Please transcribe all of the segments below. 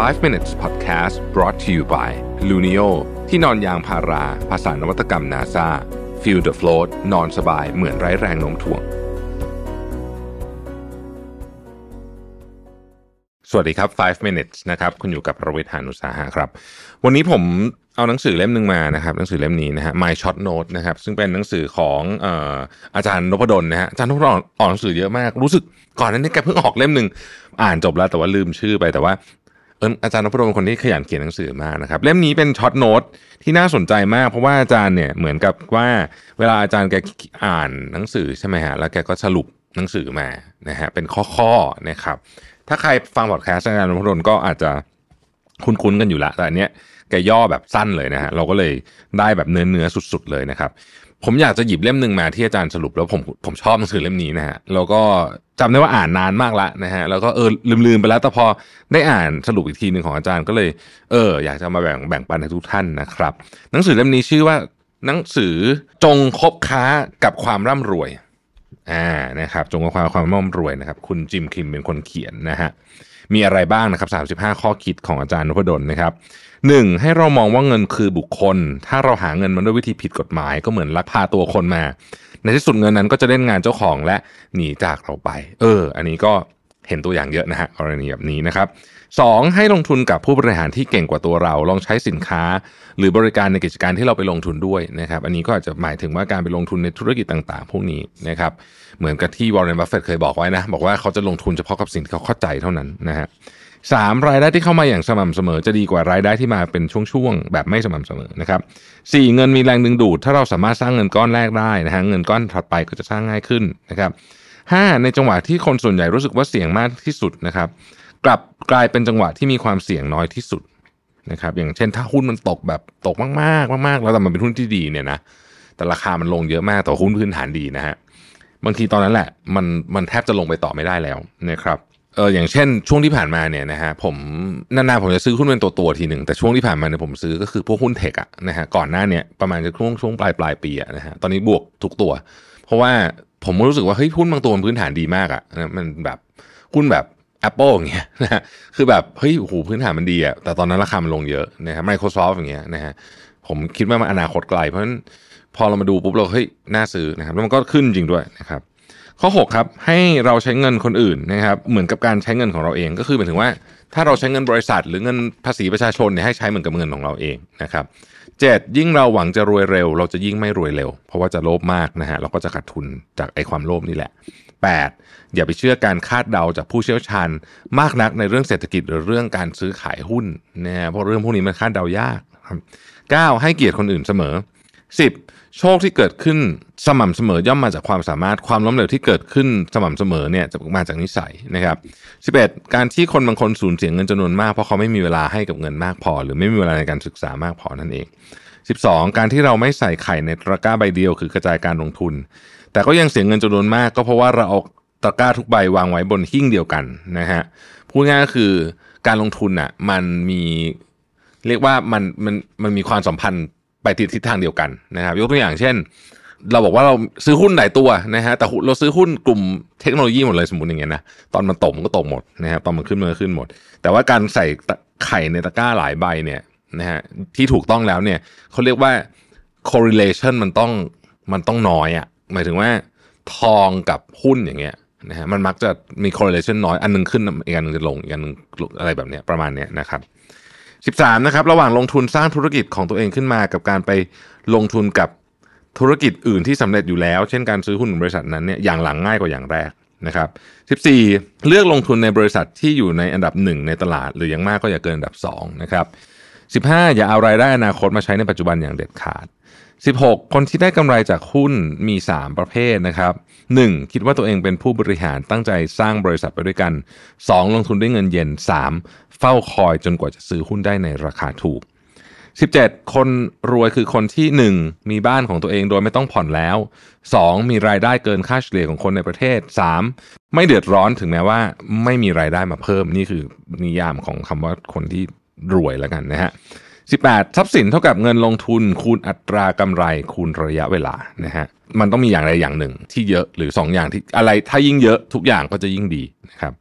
5 minutes podcast brought to you by Luno ที่นอนยางพารา ภาษานวัตกรรม NASA feel the float นอนสบายเหมือนไร้แรงโน้มถ่วง สวัสดีครับ 5 minutes นะครับ คุณอยู่กับประวิทยานุสาหะครับ วันนี้ผมเอาหนังสือเล่มหนึ่งมานะครับหนังสือเล่มนี้นะฮะ My Short Note นะครับซึ่งเป็นหนังสือของอออาจารย์นพดลนะฮะอาจารย์นพดลออกหนังสือเยอะมาก รู้สึกก่อนหน้านี้แกเพิ่งออกเล่มหนึ่งอ่านจบแล้วแต่ว่าลืมชื่อไปแต่ว่า อออาจารย์นพดลเป็นคนที่ขยันเขียนหนังสือมากนะครับ เล่มนี้เป็น short note ที่น่าสนใจมาก เพราะว่าอาจารย์เนี่ยเหมือนกับว่าเวลาอาจารย์แกอ่านหนังสือใช่ไหมฮะแล้วแกก็สรุปหนังสือมานะฮะเป็นข้อๆนะครับ ถ้าใครฟังพอดแคสต์อาจารย์นพดลก็อาจจะคุ้นๆกันอยู่ละแต่อันเนี้ยแกย่อแบบสั้นเลยนะฮะเราก็เลยได้แบบเนื้อเนื้อสุด ๆ เลยนะครับ ผมอยากจะหยิบเล่มหนึ่งมาที่อาจารย์สรุปแล้วผมผมชอบหนังสือเล่มนี้นะฮะแล้วก็จำได้ว่าอ่านนานมากละนะฮะแล้วก็เออลืมๆไปแล้วแต่พอได้อ่านสรุปอีกทีหนึ่งของอาจารย์ก็เลยเอออยากจะมาแบ่งแบ่งปันให้ทุกท่านนะครับ หนังสือเล่มนี้ชื่อว่าหนังสือจงคบค้ากับความร่ำรวยอ่านะครับจงกับความความร่ำรวยนะครับ คุณจิมคิมเป็นคนเขียนนะฮะมีอะไรบ้างนะครับ35 ข้อคิดของอาจารย์นพดลนะครับ หนึ่งให้เรามองว่าเงินคือบุคคล ถ้าเราหาเงินมาด้วยวิธีผิดกฎหมายก็เหมือนลักพาตัวคนมา ในที่สุดเงินนั้นก็จะเล่นงานเจ้าของและหนีจากเราไป เออ อันนี้ก็เห็นตัวอย่างเยอะนะฮะกรณีแบบนี้นะครับสองให้ลงทุนกับผู้บริหารที่เก่งกว่าตัวเรา ลองใช้สินค้า หรือบริการในกิจการที่เราไปลงทุนด้วยนะครับ อันนี้ก็อาจจะหมายถึงว่าการไปลงทุนในธุรกิจต่างๆ พวกนี้นะครับ เหมือนกับที่วอร์เรนบัฟเฟตเคยบอกไว้นะ บอกว่าเขาจะลงทุนเฉพาะกับสิ่งที่เขาเข้าใจเท่านั้นนะฮะ สามรายได้ที่เข้ามาอย่างสม่ำเสมอ จะดีกว่ารายได้ที่มาเป็นช่วงๆแบบไม่สม่ำเสมอนะครับสี่เงินมีแรงดึงดูด ถ้าเราสามารถสร้างเงินก้อนแรกได้นะฮะเงินก้อนถัดไปก็จะสร้างง่ายขึ้นนะครับห้าในจังหวะที่คนส่วนใหญ่รู้สึกว่าเสี่ยงมากที่สุดนะครับ กลับกลายเป็นจังหวะที่มีความเสี่ยงน้อยที่สุดนะครับอย่างเช่นถ้าหุ้นมันตกแบบตกมากๆมากๆ แล้วแต่มันเป็นหุ้นที่ดีเนี่ยนะแต่ราคามันลงเยอะมากแต่หุ้นพื้นฐานดีนะฮะบางทีตอนนั้นแหละมันมันแทบจะลงไปต่อไม่ได้แล้วนะครับ เอออย่างเช่นช่วงที่ผ่านมาเนี่ยนะฮะผมนานๆผมจะซื้อหุ้นเป็นตัวตัวทีหนึ่งแต่ช่วงที่ผ่านมาเนี่ยผมซื้อก็คือพวกหุ้นเทคอะนะฮะก่อนหน้าเนี่ยประมาณจะช่วงช่วงปลายปลายปีอะนะฮะตอนนี้บวกทุกตัว เพราะว่าผมรู้สึกว่าเฮ้ยหุ้นบางตัวมันพื้นฐานดีมากอะมันแบบหุ้นแบบ Apple อย่างเงี้ยนะฮะคือแบบเฮ้ยโหพื้นฐานมันดีอะแต่ตอนนั้นราคามันลงเยอะนะครับ Microsoft อย่างเงี้ยนะฮะผมคิดว่ามันอนาคตไกลเพราะฉะนั้นพอเรามาดูปุ๊บเราเฮ้ยน่าซื้อนะครับแล้วมันก็ขึ้นจริงด้วยนะครับ ข้อ 6 ครับ ให้เราใช้เงินคนอื่นนะครับ เหมือนกับการใช้เงินของเราเองก็คือหมายถึงว่า ถ้าเราใช้เงินบริษัท หรือเงินภาษีประชาชนเนี่ยให้ใช้เหมือนกับเงินของเราเองนะครับเจ็ดยิ่งเราหวังจะรวยเร็ว เราจะยิ่งไม่รวยเร็ว เพราะว่าจะโลภมากนะฮะเราก็จะขาดทุนจากไอ้ความโลภนี่แหละ 8. อย่าไปเชื่อการคาดเดาจากผู้เชี่ยวชาญ มากนักในเรื่องเศรษฐกิจหรือเรื่องการซื้อขายหุ้นนะฮะเพราะเรื่องพวกนี้มันคาดเดายากครับ 9. ให้เกียรติคนอื่นเสมอ 10. โชคที่เกิดขึ้นสม่ำเสมอย่อมมาจากความสามารถความล้มเหลวที่เกิดขึ้นสม่ำเสมอเนี่ยจะมาจากนิสัยนะครับ 11. การที่คนบางคนสูญเสียเงินจำนวนมากเพราะเขาไม่มีเวลาให้กับเงินมากพอ หรือไม่มีเวลาในการศึกษามากพอนั่นเอง 12. การที่เราไม่ใส่ไข่ในตะกร้าใบเดียวคือกระจายการลงทุน แต่ก็ยังเสียเงินจำนวนมาก ก็เพราะว่าเราเอาตะกร้าทุกใบวางไว้บนหิ้งเดียวกันนะฮะพูดง่ายก็คือการลงทุนอะมันมีเรียกว่ามันมันมันมีความสัมพันธ์ ไปทิศทางเดียวกันนะครับ ยกตัวอย่างเช่น เราบอกว่าเราซื้อหุ้นหลายตัวนะฮะแต่เราซื้อหุ้นกลุ่มเทคโนโลยีหมดเลยสมมติอย่างเงี้ยนะตอนมันตกมันก็ตกหมดนะครับตอนมันขึ้นมันก็ขึ้นหมด แต่ว่าการใส่ไข่ในตะกร้าหลายใบเนี่ยนะฮะที่ถูกต้องแล้วเนี่ยเขาเรียกว่า correlation มันต้องมันต้องน้อยอะ่ะหมายถึงว่าทองกับหุ้นอย่างเงี้ยนะฮะมันมักจะมี correlation น้อยอันนึงขึ้นอีกอันนึงจะลงอีกอันนึงอะไรแบบเนี้ยประมาณเนี้ยนะครับ 13นะครับระหว่างลงทุนสร้างธุรกิจของตัวเองขึ้นมา กับการไปลงทุนกับธุรกิจอื่นที่สำเร็จอยู่แล้ว เช่นการซื้อหุ้นบริษัทนั้นเนี่ยอย่างหลังง่ายกว่าอย่างแรกนะครับ14 เลือกลงทุนในบริษัทที่อยู่ในอันดับ 1 ในตลาด หรืออย่างมากก็อย่าเกินอันดับ2นะครับ15 อย่าเอารายได้อนาคตมาใช้ในปัจจุบันอย่างเด็ดขาด 16 คนที่ได้กำไรจากหุ้นมี 3 ประเภทนะครับ 1. คิดว่าตัวเองเป็นผู้บริหารตั้งใจสร้างบริษัทไปด้วยกัน 2. ลงทุนด้วยเงินเย็น 3. เฝ้าคอยจนกว่าจะซื้อหุ้นได้ในราคาถูก 17 คนรวยคือคนที่ 1. มีบ้านของตัวเองโดยไม่ต้องผ่อนแล้ว 2. มีรายได้เกินค่าเฉลี่ยของคนในประเทศ 3. ไม่เดือดร้อนถึงแม้ว่าไม่มีรายได้มาเพิ่มนี่คือนิยามของคำว่าคนที่รวยแล้วกันนะฮะ 18 ทรัพย์สินเท่ากับเงินลงทุน คูณอัตรากำไร คูณระยะเวลานะฮะมันต้องมีอย่างใดอย่างหนึ่งที่เยอะหรือ 2 อย่างที่อะไรถ้ายิ่งเยอะทุกอย่างก็จะยิ่งดีนะครับ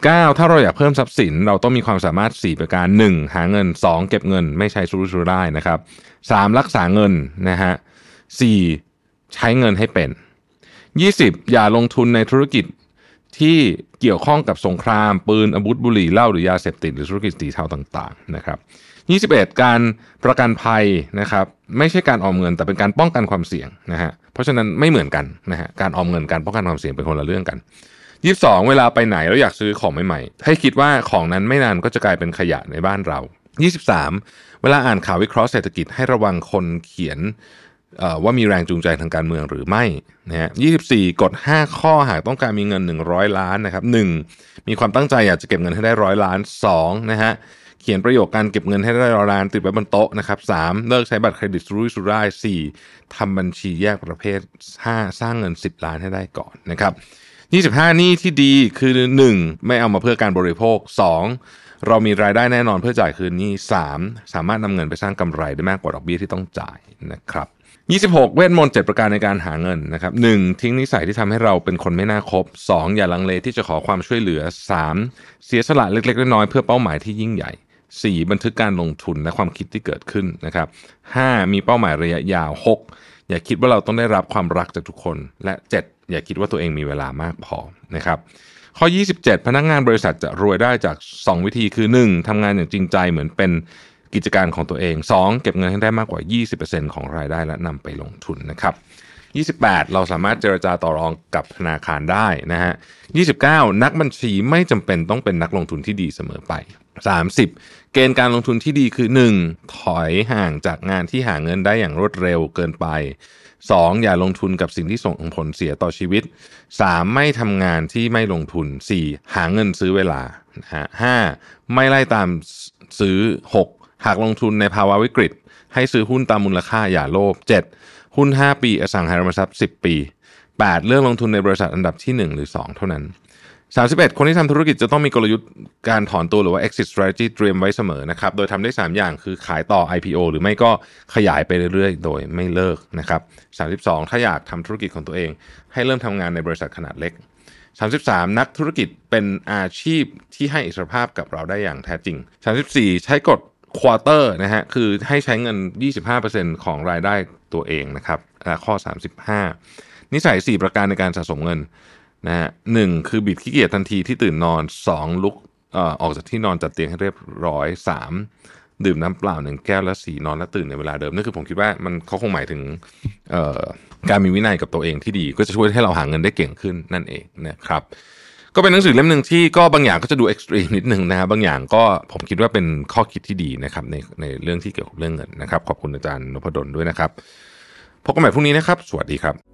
19 ถ้าเราอยากเพิ่มทรัพย์สิน เราต้องมีความสามารถ 4 ประการ 1. หาเงิน 2. เก็บเงิน ไม่ใช้สุรุ่ยสุร่ายนะครับ 3. รักษาเงินนะฮะ 4. ใช้เงินให้เป็น 20. อย่าลงทุนในธุรกิจ ที่เกี่ยวข้องกับสงคราม ปืนอาวุธบุหรี่เหล้าหรือยาเสพติดหรือธุรกิจสีเทาต่างๆนะครับ21 การประกันภัยนะครับไม่ใช่การออมเงิน แต่เป็นการป้องกันความเสี่ยงนะฮะเพราะฉะนั้นไม่เหมือนกันนะฮะการออมเงินการป้องกันความเสี่ยงเป็นคนละเรื่องกัน 22 เวลาไปไหนแล้วอยากซื้อของใหม่ๆ ให้คิดว่าของนั้นไม่นานก็จะกลายเป็นขยะในบ้านเรา 23 เวลาอ่านข่าววิเคราะห์เศรษฐกิจให้ระวังคนเขียน ว่ามีแรงจูงใจทางการเมืองหรือไม่นะฮะ24 กด 5 ข้อหากต้องการมีเงิน 100 ล้านนะครับ 1. มีความตั้งใจอยากจะเก็บเงินให้ได้ร้อยล้าน 2. นะฮะเขียนประโยคการเก็บเงินให้ได้ร้อยล้านติดไว้บนโต๊ะนะครับ 3. เลิกใช้บัตรเครดิตสุรุ่ยสุร่าย 4. ทำบัญชีแยกประเภท 5. สร้างเงิน 10 ล้านให้ได้ก่อนนะครับ 25 นี่ที่ดีคือ 1. ไม่เอามาเพื่อการบริโภค 2. เรามีรายได้แน่นอนเพื่อจ่ายคืนนี้ 3. สามารถนำเงินไปสร้างกำไรได้มากกว่าดอกเบี้ยที่ต้องจ่ายนะครับ26 เวทมนต์7ประการในการหาเงินนะครับ 1. ทิ้งนิสัยที่ทำให้เราเป็นคนไม่น่าคบ 2. อย่าลังเลที่จะขอความช่วยเหลือ 3. เสียสละเล็กๆน้อยๆเพื่อเป้าหมายที่ยิ่งใหญ่ 4. บันทึกการลงทุนและความคิดที่เกิดขึ้นนะครับ 5. มีเป้าหมายระยะยาว 6. อย่าคิดว่าเราต้องได้รับความรักจากทุกคน และ 7. อย่าคิดว่าตัวเองมีเวลามากพอนะครับ ข้อ 27 พนักงานบริษัทจะรวยได้จาก 2 วิธีคือ 1. ทำงานอย่างจริงใจเหมือนเป็นกิจการของตัวเอง 2. เก็บเงินให้ได้มากกว่า 20%ของรายได้และนำไปลงทุนนะครับ28 เราสามารถเจรจาต่อรองกับธนาคารได้นะฮะ29 นักบัญชีไม่จำเป็นต้องเป็นนักลงทุนที่ดีเสมอไป 30 เกณฑ์การลงทุนที่ดีคือ 1. ถอยห่างจากงานที่หาเงินได้อย่างรวดเร็วเกินไป 2. อย่าลงทุนกับสิ่งที่ส่งผลเสียต่อชีวิต 3. ไม่ทำงานที่ไม่ลงทุน 4. หาเงินซื้อเวลาห้าไม่ไล่ตามซื้อ 6. หากลงทุนในภาวะวิกฤต ให้ซื้อหุ้นตามมูลค่าอย่าโลภ 7. หุ้น 5 ปี อสังหาริมทรัพย์ 10 ปี 8. เลือกลงทุนในบริษัทอันดับที่ 1 หรือ 2 เท่านั้น 31 คนที่ทำธุรกิจจะต้องมีกลยุทธ์การถอนตัวหรือว่า exit strategy เตรียมไว้เสมอนะครับ โดยทำได้ 3 อย่างคือขายต่อ IPO หรือไม่ก็ขยายไปเรื่อยๆ โดยไม่เลิกนะครับ 32 ถ้าอยากทำธุรกิจของตัวเอง ให้เริ่มทำงานในบริษัทขนาดเล็ก 33 นักธุรกิจเป็นอาชีพที่ให้อิสรภาพกับเราได้อย่างแท้จริง 34 ใช้กฎควอเตอร์นะฮะคือให้ใช้เงิน 25%ของรายได้ตัวเองนะครับและข้อ 35 นิสัย 4 ประการในการสะสมเงิน นะฮะหนึ่งคือบิดขี้เกียจทันทีที่ตื่นนอนสองลุกอออกจากที่นอนจัดเตียงให้เรียบร้อยสามดื่มน้ำเปล่าหนึ่งแก้วและสี่นอนและตื่นในเวลาเดิมนั่นคือผมคิดว่ามันเขาคงหมายถึงการมีวินัยกับตัวเองที่ดีก็จะช่วยให้เราหาเงินได้เก่งขึ้นนั่นเองนะครับก็เป็นหนังสือเล่มหนึ่งที่ก็บางอย่างก็จะดูเอ็กซ์ตรีมนิดหนึ่งนะครับบางอย่างก็ผมคิดว่าเป็นข้อคิดที่ดีนะครับในในเรื่องที่เกี่ยวกับเรื่องเงินนะครับ ขอบคุณอาจารย์นพดลด้วยนะครับพบกันใหม่พรุ่งนี้นะครับ สวัสดีครับ